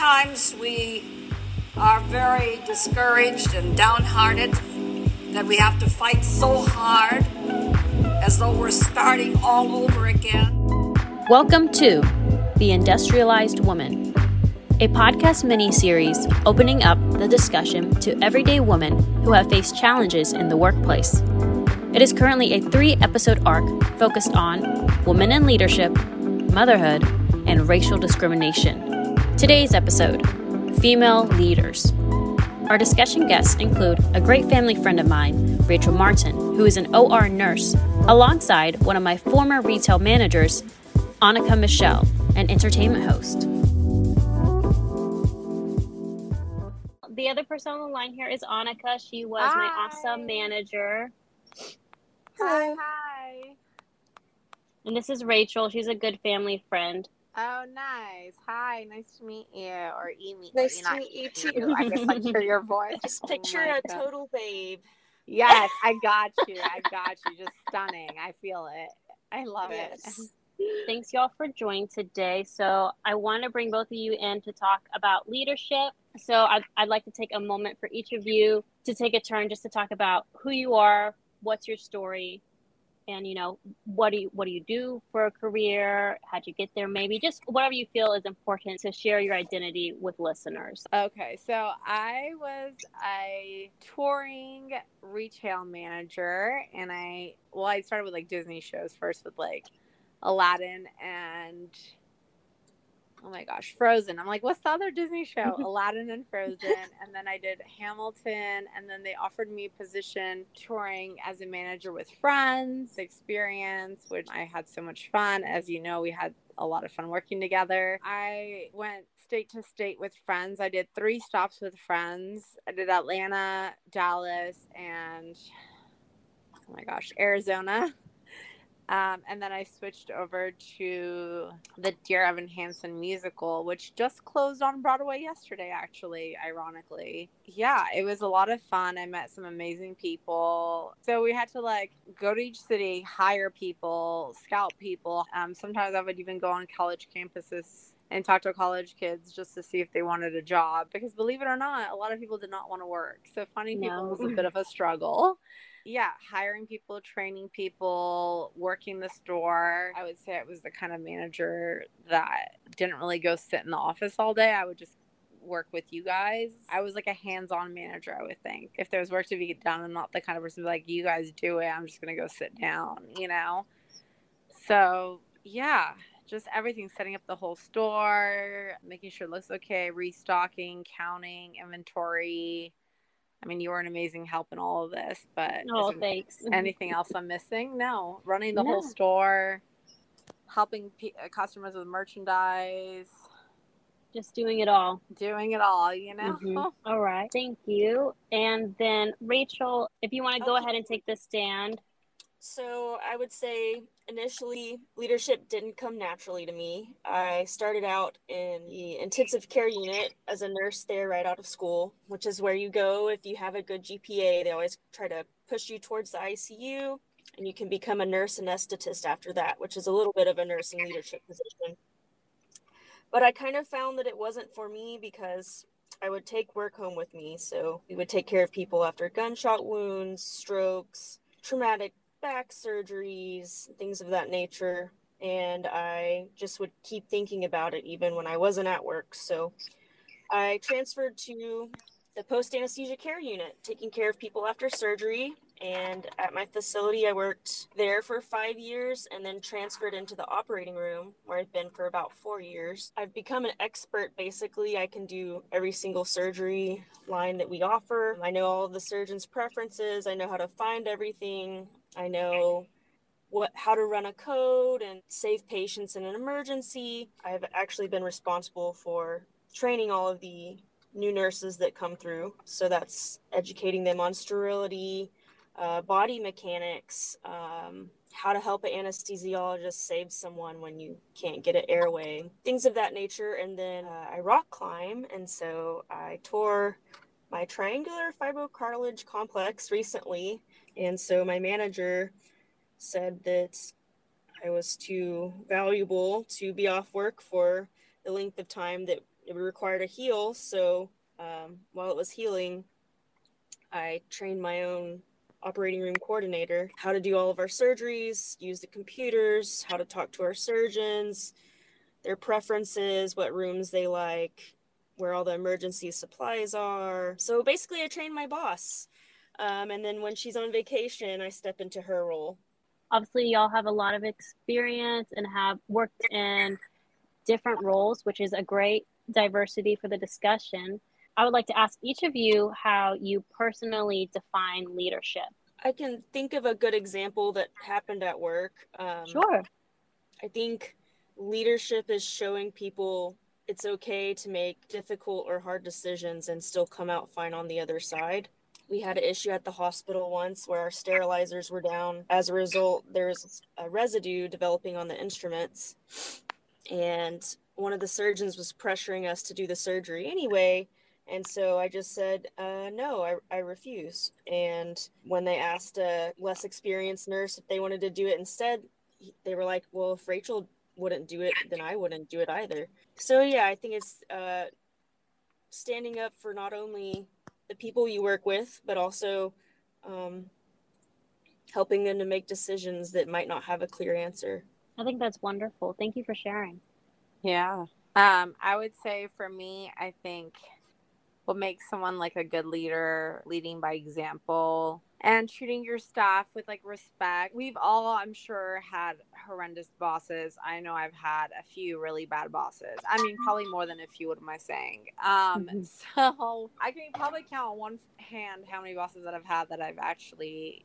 Sometimes we are very discouraged and downhearted that we have to fight so hard as though we're starting all over again. Welcome to The Industrialized Woman, a podcast mini series opening up the discussion to everyday women who have faced challenges in the workplace. It is currently a three episode arc focused on women in leadership, motherhood, and racial discrimination. Today's episode Female Leaders. Our discussion guests include a great family friend of mine, Rachel Martin, who is an OR nurse, alongside one of my former retail managers, Annika Michelle, an entertainment host. The other person on the line here is Annika. She was Hi. my awesome manager. Hi, hi. And this is Rachel. She's a good family friend. Oh, nice. Hi, nice to meet you. Or e meet Nice you. to meet you hear too. I just like hear your voice. Just Oh picture my a God. total babe. Yes, I got you. I got you. Just stunning. I feel it. I love it. Thanks, y'all, for joining today. So, I want to bring both of you in to talk about leadership. So, I'd, I'd like to take a moment for each of you to take a turn just to talk about who you are, what's your story, and you know what do you what do you do for a career? How'd you get there? Maybe just whatever you feel is important to share your identity with listeners. Okay, so I was a touring retail manager, and I well, I started with like Disney shows first with like Aladdin and oh my gosh, Frozen. I'm like, what's the other Disney show? Aladdin and Frozen, and then I did Hamilton, and then they offered me a position touring as a manager with Friends experience, which I had so much fun. As you know, we had a lot of fun working together. I went state to state with friends. I did three stops with friends. I did Atlanta, Dallas, and oh my gosh, Arizona. Um, and then I switched over to the Dear Evan Hansen musical, which just closed on Broadway yesterday, actually, ironically. Yeah, it was a lot of fun. I met some amazing people. So we had to like go to each city, hire people, scout people. Um, sometimes I would even go on college campuses and talk to college kids just to see if they wanted a job because believe it or not a lot of people did not want to work so finding people was a bit of a struggle yeah hiring people training people working the store. I would say i was the kind of manager that didn't really go sit in the office all day. I would just work with you guys. I was like a hands-on manager i would think. If there was work to be done i'm not the kind of person like you guys do it. I'm just gonna go sit down you know? So yeah just everything setting up the whole store making sure it looks okay restocking counting inventory i mean you were an amazing help in all of this but Oh, thanks. anything else i'm missing no running the whole store helping p- uh, customers with merchandise Just doing it all. doing it all you know Mhm. All right. Thank you. And then Rachel, if you want to go ahead and take the stand. So I would say initially leadership didn't come naturally to me. I started out in the intensive care unit as a nurse there right out of school, which is where you go if you have a good GPA. They always try to push you towards the ICU and you can become a nurse anesthetist after that, which is a little bit of a nursing leadership position. But I kind of found that it wasn't for me because I would take work home with me. So we would take care of people after gunshot wounds, strokes, traumatic back surgeries, things of that nature. And I just would keep thinking about it even when I wasn't at work. So I transferred to the post anesthesia care unit, taking care of people after surgery. And at my facility, I worked there for five years and then transferred into the operating room where I've been for about four years. I've become an expert basically. I can do every single surgery line that we offer. I know all the surgeon's preferences, I know how to find everything, I know what how to run a code and save patients in an emergency. I've actually been responsible for training all of the new nurses that come through. So that's educating them on sterility, uh, body mechanics, um, how to help an anesthesiologist save someone when you can't get an airway, things of that nature. And then uh, I rock climb, and so I tore my triangular fibrocartilage complex recently, and so my manager said that I was too valuable to be off work for the length of time that it required to heal. So um, while it was healing, I trained my own operating room coordinator how to do all of our surgeries, use the computers, how to talk to our surgeons, their preferences, what rooms they like, where all the emergency supplies are. So basically, I trained my boss. Um, and then when she's on vacation, I step into her role. Obviously, y'all have a lot of experience and have worked in different roles, which is a great diversity for the discussion. I would like to ask each of you how you personally define leadership. I can think of a good example that happened at work. Um, sure. I think leadership is showing people it's okay to make difficult or hard decisions and still come out fine on the other side. We had an issue at the hospital once where our sterilizers were down. As a result, there's a residue developing on the instruments. And one of the surgeons was pressuring us to do the surgery anyway. And so I just said, uh, no, I, I refuse. And when they asked a less experienced nurse if they wanted to do it instead, they were like, well, if Rachel wouldn't do it, then I wouldn't do it either. So yeah, I think it's uh, standing up for not only the people you work with, but also um, helping them to make decisions that might not have a clear answer. I think that's wonderful. Thank you for sharing. Yeah. Um, I would say for me, I think what makes someone like a good leader, leading by example, and treating your staff with like respect. We've all, I'm sure, had horrendous bosses. I know I've had a few really bad bosses. I mean, probably more than a few. What am I saying? Um, mm-hmm. so I can probably count on one hand how many bosses that I've had that I've actually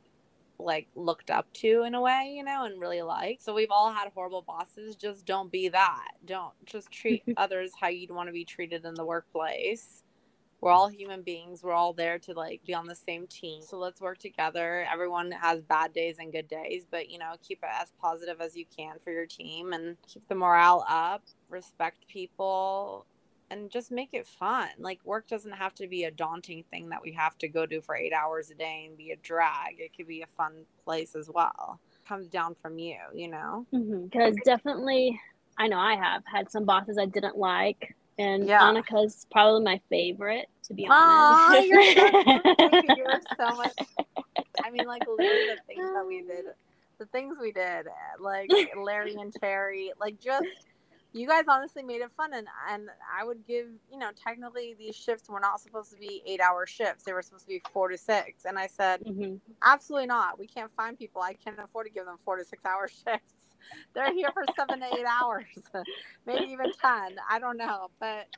like looked up to in a way, you know, and really like. So we've all had horrible bosses. Just don't be that. Don't just treat others how you'd want to be treated in the workplace we're all human beings. We're all there to like be on the same team. So let's work together. Everyone has bad days and good days but you know keep it as positive as you can for your team and keep the morale up respect people and just make it fun. Like work doesn't have to be a daunting thing that we have to go do for eight hours a day and be a drag. It could be a fun place as well. It comes down from you you know? Because mm-hmm. definitely i know i have had some bosses i didn't like and yeah. Annika's probably my favorite, to be honest. Aww, you're, so, you're so much. I mean, like literally the things that we did, the things we did, like Larry and Cherry, like just you guys honestly made it fun and and I would give you know technically these shifts were not supposed to be eight hour shifts they were supposed to be four to six and I said mm-hmm. absolutely not we can't find people I can't afford to give them four to six hour shifts they're here for seven to eight hours, maybe even 10. I don't know. But,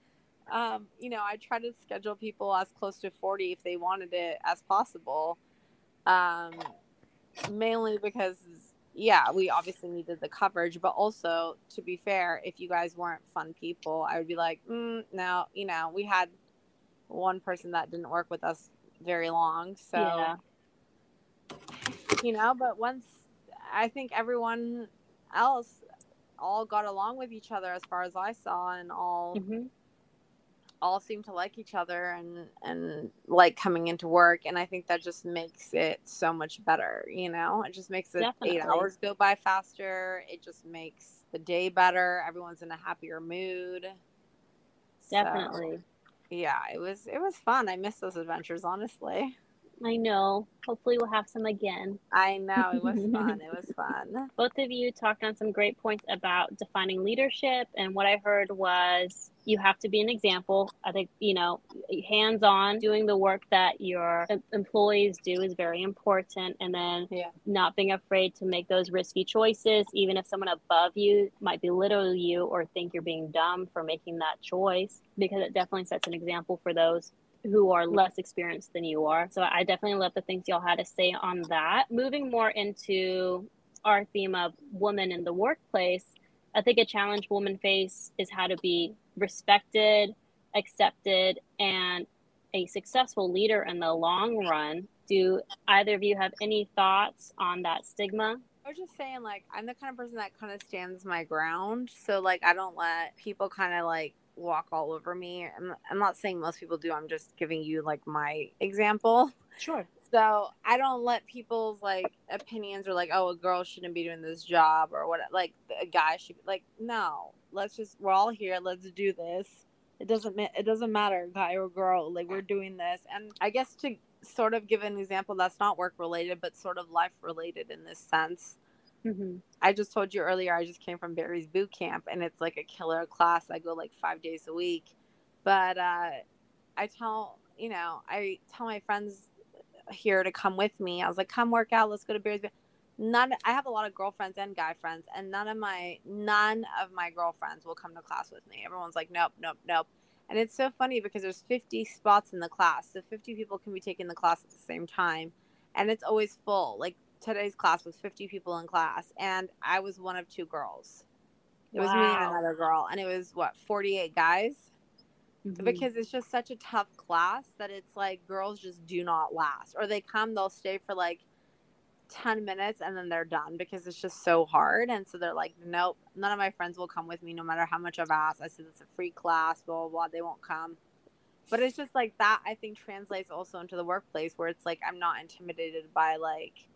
um, you know, I try to schedule people as close to 40 if they wanted it as possible. Um, mainly because, yeah, we obviously needed the coverage, but also to be fair, if you guys weren't fun people, I would be like, mm, no, you know, we had one person that didn't work with us very long. So, yeah. you know, but once I think everyone else all got along with each other as far as I saw and all mm-hmm. all seemed to like each other and and like coming into work and I think that just makes it so much better, you know? It just makes the Definitely. 8 hours go by faster. It just makes the day better. Everyone's in a happier mood. Definitely. So, yeah, it was it was fun. I miss those adventures honestly. I know. Hopefully, we'll have some again. I know. It was fun. It was fun. Both of you talked on some great points about defining leadership. And what I heard was you have to be an example. I think, you know, hands on doing the work that your employees do is very important. And then yeah. not being afraid to make those risky choices, even if someone above you might belittle you or think you're being dumb for making that choice, because it definitely sets an example for those who are less experienced than you are. So I definitely love the things y'all had to say on that. Moving more into our theme of women in the workplace, I think a challenge women face is how to be respected, accepted, and a successful leader in the long run. Do either of you have any thoughts on that stigma? I was just saying, like, I'm the kind of person that kind of stands my ground. So, like, I don't let people kind of like walk all over me. I'm, I'm not saying most people do. I'm just giving you like my example. Sure. So I don't let people's like opinions or like, oh, a girl shouldn't be doing this job or what, like a guy should be like, no, let's just, we're all here. Let's do this. it doesn't it doesn't matter guy or girl like we're doing this and i guess to sort of give an example that's not work related but sort of life related in this sense Mm-hmm. i just told you earlier i just came from barry's boot camp and it's like a killer class. I go like five days a week. But uh i tell you know i tell my friends here to come with me. I was like come work out. Let's go to barry's boot none i have a lot of girlfriends and guy friends and none of my none of my girlfriends will come to class with me. Everyone's like nope nope nope. And it's so funny because there's 50 spots in the class. So 50 people can be taking the class at the same time. And it's always full. Like today's class was 50 people in class and i was one of two girls. It was me and another girl and it was what 48 guys? Mhm. because it's just such a tough class that it's like girls just do not last or they come they'll stay for like 10 minutes and then they're done because it's just so hard and so they're like nope none of my friends will come with me no matter how much i've asked. I said it's a free class blah blah blah they won't come. But it's just like that i think translates also into the workplace where it's like i'm not intimidated by like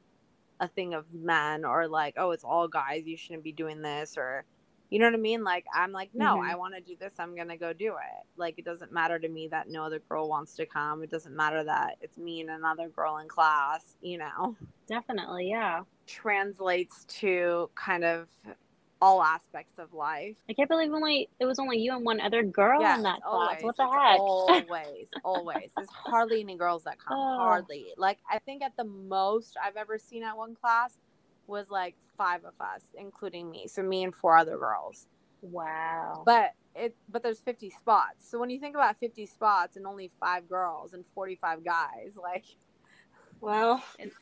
a thing of men or like oh it's all guys you shouldn't be doing this or you know what I mean? Like I'm like, no, Mhm. I want to do this. I'm gonna go do it. Like it doesn't matter to me that no other girl wants to come. It doesn't matter that it's me and another girl in class. You know, Definitely, yeah. translates to kind of all aspects of life. I can't believe only it was only you and one other girl Yes, in that class. What the heck? Always, always. There's hardly any girls that come. Oh. Hardly. Like I think at the most I've ever seen at one class was like five of us, including me. So me and four other girls. wow. But it but there's 50 spots. So when you think about 50 spots and only five girls and 45 guys, like well, it's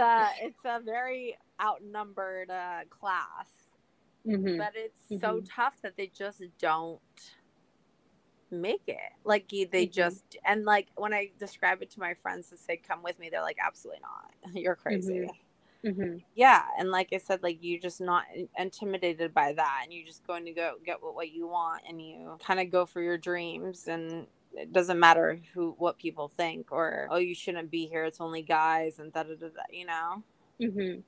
a it's a very outnumbered uh, class. Mhm. but it's so Mhm. tough that they just don't make it like they Mhm. just and like when i describe it to my friends to say come with me they're like absolutely not you're crazy Mhm. yeah and like i said like you're just not intimidated by that and you're just going to go get what, what you want and you kind of go for your dreams and it doesn't matter who what people think or oh you shouldn't be here it's only guys and da da da da you know Mhm.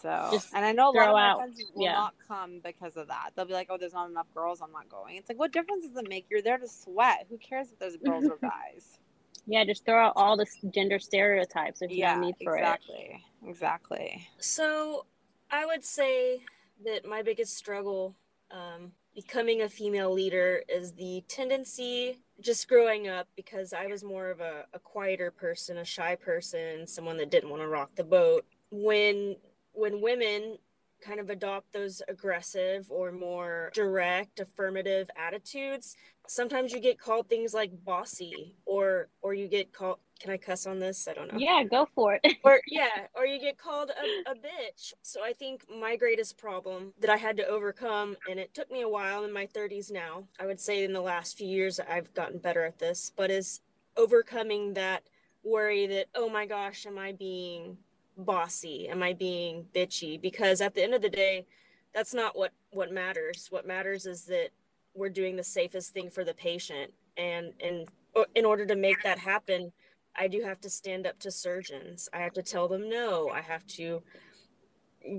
so, Just and I know a lot of my out- friends will yeah. not come because of that. They'll be like, "Oh, there's not enough girls. I'm not going." It's like, what difference does it make? You're there to sweat. Who cares if there's girls or guys? Yeah, just throw out all the gender stereotypes. There's yeah, no need for it. exactly, exactly. So I would say that my biggest struggle um, becoming a female leader is the tendency just growing up because I was more of a, a quieter person, a shy person, someone that didn't want to rock the boat. When when women kind of adopt those aggressive or more direct affirmative attitudes, sometimes you get called things like bossy or or you get called can I cuss on this? I don't know. Yeah, go for it. or yeah or you get called a, a bitch. So i think my greatest problem that i had to overcome and it took me a while in my 30s now i would say in the last few years i've gotten better at this but is overcoming that worry that oh my gosh am i being bossy? Am i being bitchy? Because at the end of the day that's not what what matters. What matters is that we're doing the safest thing for the patient. And and in order to make that happen I do have to stand up to surgeons. I have to tell them no. I have to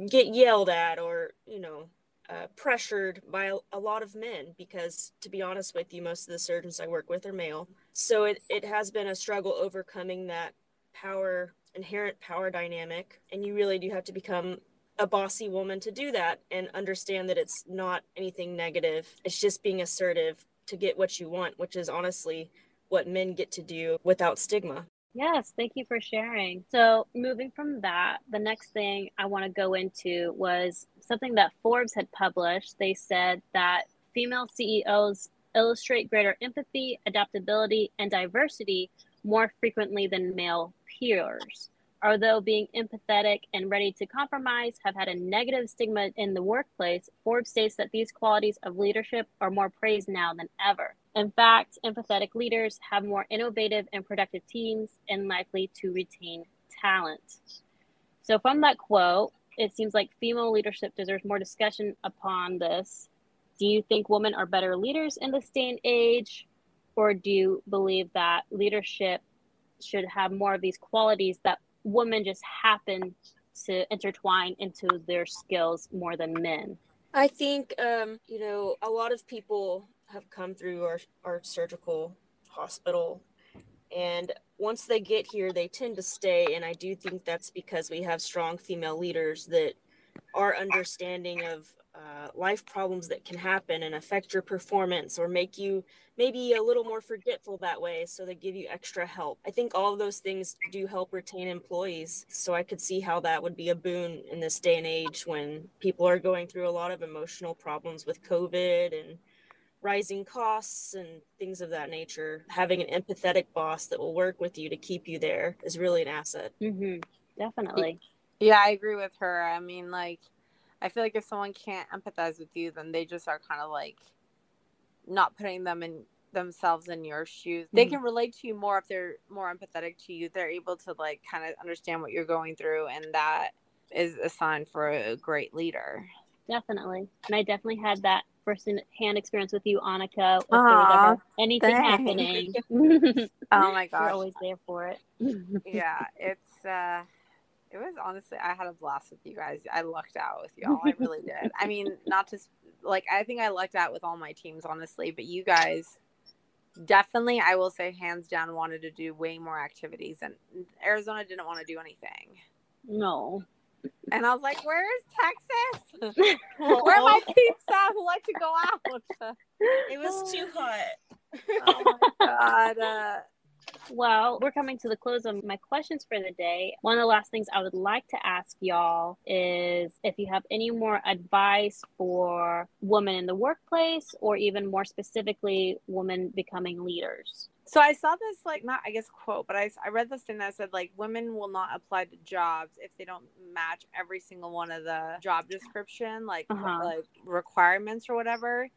get yelled at or, you know, uh, pressured by a, a lot of men because, to be honest with you, most of the surgeons I work with are male. So it, it has been a struggle overcoming that power, inherent power dynamic. And you really do have to become a bossy woman to do that and understand that it's not anything negative. It's just being assertive to get what you want, which is honestly what men get to do without stigma. Yes, thank you for sharing. So, moving from that, the next thing I want to go into was something that Forbes had published. They said that female CEOs illustrate greater empathy, adaptability, and diversity more frequently than male peers. Although being empathetic and ready to compromise have had a negative stigma in the workplace, Forbes states that these qualities of leadership are more praised now than ever. In fact, empathetic leaders have more innovative and productive teams and likely to retain talent. So, from that quote, it seems like female leadership deserves more discussion upon this. Do you think women are better leaders in this day and age? Or do you believe that leadership should have more of these qualities that women just happen to intertwine into their skills more than men? I think, um, you know, a lot of people have come through our, our surgical hospital. And once they get here, they tend to stay. And I do think that's because we have strong female leaders that are understanding of uh, life problems that can happen and affect your performance or make you maybe a little more forgetful that way so they give you extra help. I think all of those things do help retain employees so i could see how that would be a boon in this day and age when people are going through a lot of emotional problems with covid and rising costs and things of that nature. Having an empathetic boss that will work with you to keep you there is really an asset. Mm-hmm. definitely. Yeah i agree with her. I mean like I feel like if someone can't empathize with you, then they just are kind of like not putting them in themselves in your shoes. Mm-hmm. They can relate to you more if they're more empathetic to you. They're able to like kind of understand what you're going through, and that is a sign for a great leader. Definitely, and I definitely had that first-hand experience with you, Annika. If Aww, there was ever anything thanks. happening, oh my gosh, you're always there for it. yeah, it's. uh it was honestly, I had a blast with you guys. I lucked out with y'all. I really did. I mean, not just like I think I lucked out with all my teams, honestly, but you guys definitely, I will say, hands down, wanted to do way more activities, and Arizona didn't want to do anything. No. And I was like, "Where's Texas? Where are my peeps at who like to go out?" It was too hot. oh my god. Uh, well, we're coming to the close of my questions for the day. One of the last things I would like to ask y'all is if you have any more advice for women in the workplace or even more specifically, women becoming leaders. So I saw this like not I guess quote, but I, I read this thing that said like women will not apply to jobs if they don't match every single one of the job description like uh-huh. like requirements or whatever.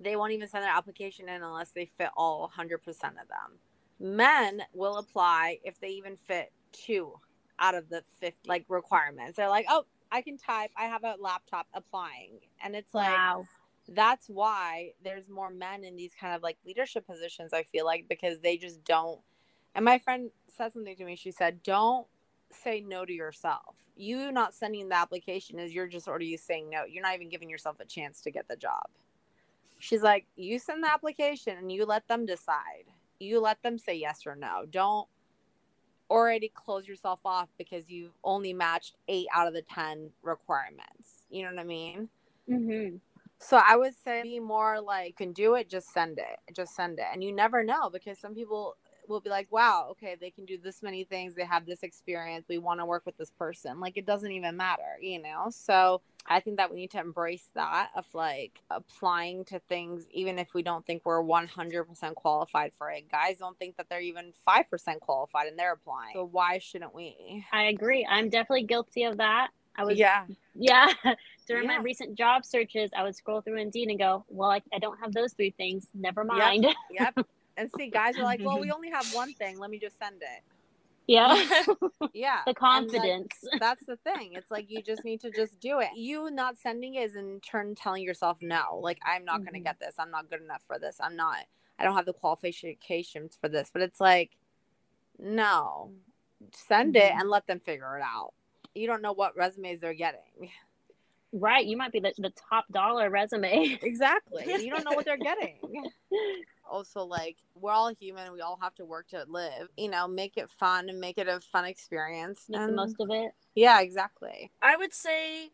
They won't even send their application in unless they fit all 100% of them. Men will apply if they even fit two out of the 50 like requirements. They're like, "Oh, I can type. I have a laptop applying." And it's like wow. that's why there's more men in these kind of like leadership positions, I feel like because they just don't and my friend said something to me. She said, "Don't say no to yourself. You not sending the application is you're just already saying no. You're not even giving yourself a chance to get the job." She's like, "You send the application and you let them decide." You let them say yes or no. Don't already close yourself off because you've only matched eight out of the 10 requirements. You know what I mean? Mm-hmm. So I would say be more like, can do it, just send it. Just send it. And you never know because some people will be like, wow, okay, they can do this many things. They have this experience. We want to work with this person. Like, it doesn't even matter, you know? So I think that we need to embrace that of like applying to things, even if we don't think we're 100% qualified for it. Guys don't think that they're even 5% qualified and they're applying. So why shouldn't we? I agree. I'm definitely guilty of that. I was, yeah, yeah. During yeah. my recent job searches, I would scroll through Indeed and go, "Well, I, I don't have those three things. Never mind." Yep. yep. And see, guys are like, well, we only have one thing. Let me just send it. Yeah. yeah. The confidence. Like, that's the thing. It's like you just need to just do it. You not sending is in turn telling yourself no. Like I'm not mm-hmm. going to get this. I'm not good enough for this. I'm not I don't have the qualifications for this. But it's like no. Send mm-hmm. it and let them figure it out. You don't know what resumes they're getting. Right. You might be the, the top dollar resume. exactly. You don't know what they're getting. also like we're all human we all have to work to live you know make it fun and make it a fun experience make and, the most of it yeah exactly i would say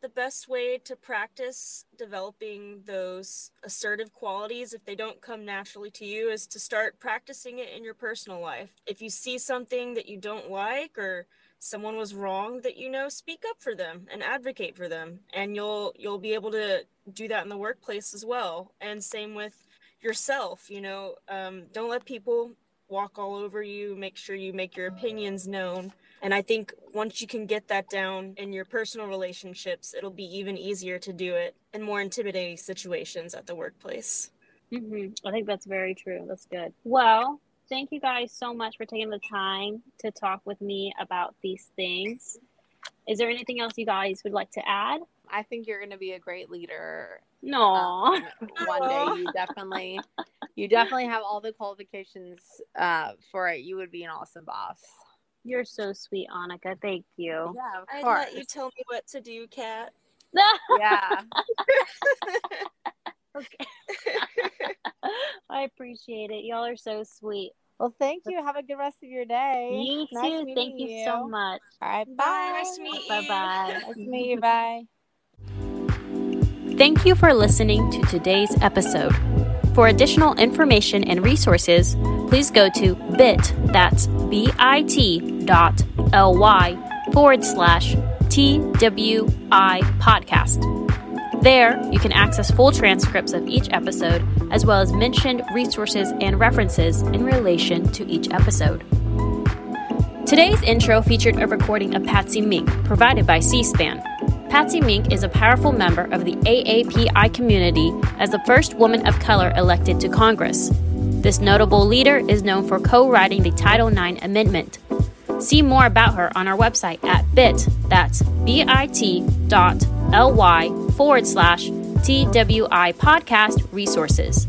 the best way to practice developing those assertive qualities if they don't come naturally to you is to start practicing it in your personal life if you see something that you don't like or someone was wrong that you know speak up for them and advocate for them and you'll you'll be able to do that in the workplace as well. And same with yourself you know um, don't let people walk all over you make sure you make your opinions known. And i think once you can get that down in your personal relationships it'll be even easier to do it in more intimidating situations at the workplace. Mm-hmm. i think that's very true. That's good. Well thank you guys so much for taking the time to talk with me about these things is there anything else you guys would like to add I think you're going to be a great leader. No, um, one day you definitely, you definitely have all the qualifications uh, for it. You would be an awesome boss. You're so sweet, Annika. Thank you. Yeah, of I'd course. let you tell me what to do, Kat. yeah. okay. I appreciate it. Y'all are so sweet. Well, thank you. Have a good rest of your day. You Nice too. meeting Thank you so much. All right. Bye. Bye. Nice to meet you. Bye bye. Nice to meet you. Bye. Thank you for listening to today's episode. For additional information and resources, please go to bit, that's bit dot ly forward slash TWI podcast. There, you can access full transcripts of each episode, as well as mentioned resources and references in relation to each episode. Today's intro featured a recording of Patsy Mink, provided by C SPAN. Patsy Mink is a powerful member of the AAPI community as the first woman of color elected to Congress. This notable leader is known for co writing the Title IX Amendment. See more about her on our website at bit, that's forward slash TWI podcast resources.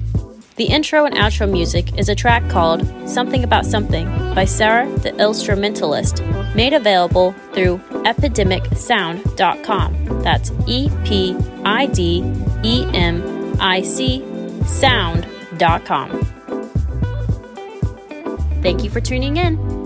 The intro and outro music is a track called Something About Something by Sarah the Instrumentalist, made available through epidemicsound.com. That's E P I D E M I C sound.com. Thank you for tuning in.